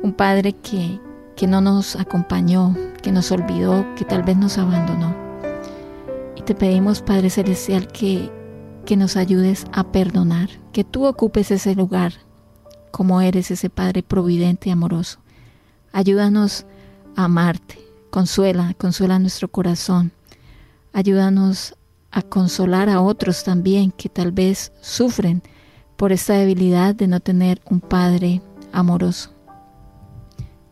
Un Padre que, que no nos acompañó, que nos olvidó, que tal vez nos abandonó. Y te pedimos, Padre Celestial, que que nos ayudes a perdonar, que tú ocupes ese lugar como eres ese Padre providente y amoroso. Ayúdanos a amarte, consuela, consuela nuestro corazón. Ayúdanos a consolar a otros también que tal vez sufren por esta debilidad de no tener un Padre amoroso.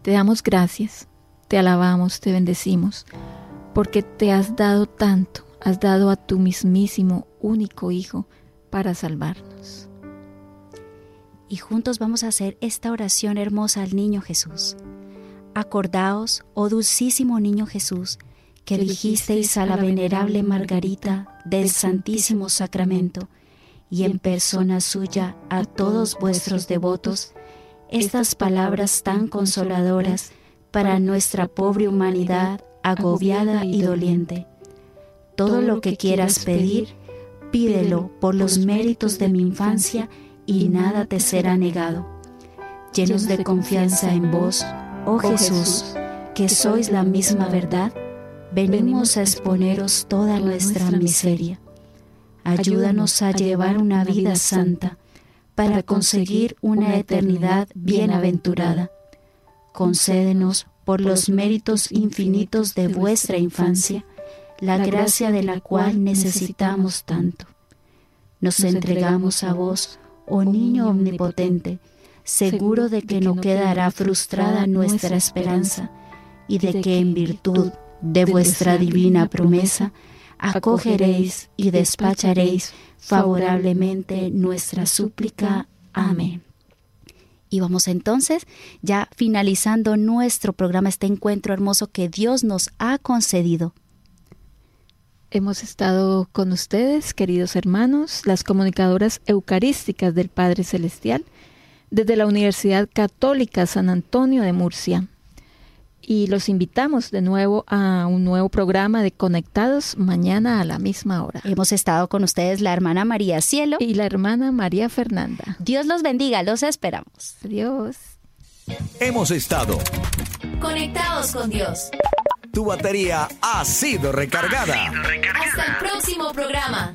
Te damos gracias, te alabamos, te bendecimos, porque te has dado tanto, has dado a tu mismísimo único Hijo para salvarnos. Y juntos vamos a hacer esta oración hermosa al niño Jesús. Acordaos, oh dulcísimo niño Jesús, que dirigisteis a la venerable Margarita del Santísimo Sacramento y en persona suya a todos vuestros devotos estas palabras tan consoladoras para nuestra pobre humanidad agobiada y doliente. Todo lo que quieras pedir, Pídelo por los méritos de mi infancia y nada te será negado. Llenos de confianza en vos, oh, oh Jesús, que sois la misma verdad, venimos a exponeros toda nuestra miseria. Ayúdanos a llevar una vida santa para conseguir una eternidad bienaventurada. Concédenos por los méritos infinitos de vuestra infancia la gracia de la cual necesitamos tanto. Nos entregamos a vos, oh niño omnipotente, seguro de que no quedará frustrada nuestra esperanza y de que en virtud de vuestra divina promesa acogeréis y despacharéis favorablemente nuestra súplica. Amén. Y vamos entonces, ya finalizando nuestro programa, este encuentro hermoso que Dios nos ha concedido Hemos estado con ustedes, queridos hermanos, las comunicadoras eucarísticas del Padre Celestial, desde la Universidad Católica San Antonio de Murcia. Y los invitamos de nuevo a un nuevo programa de Conectados mañana a la misma hora. Hemos estado con ustedes la hermana María Cielo y la hermana María Fernanda. Dios los bendiga, los esperamos. Adiós. Hemos estado conectados con Dios tu batería ha sido recargada. Hasta el próximo programa.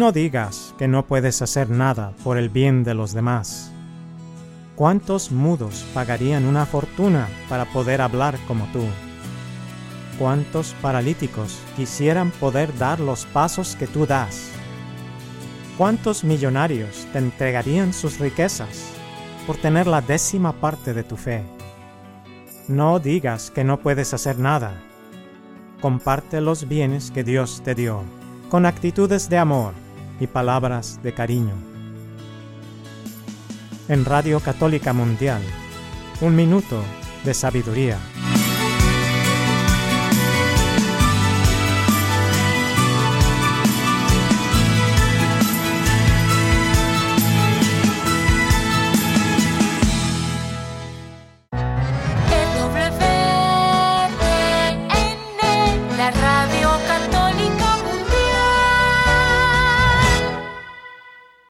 No digas que no puedes hacer nada por el bien de los demás. ¿Cuántos mudos pagarían una fortuna para poder hablar como tú? ¿Cuántos paralíticos quisieran poder dar los pasos que tú das? ¿Cuántos millonarios te entregarían sus riquezas por tener la décima parte de tu fe? No digas que no puedes hacer nada. Comparte los bienes que Dios te dio, con actitudes de amor y palabras de cariño. En Radio Católica Mundial, un minuto de sabiduría.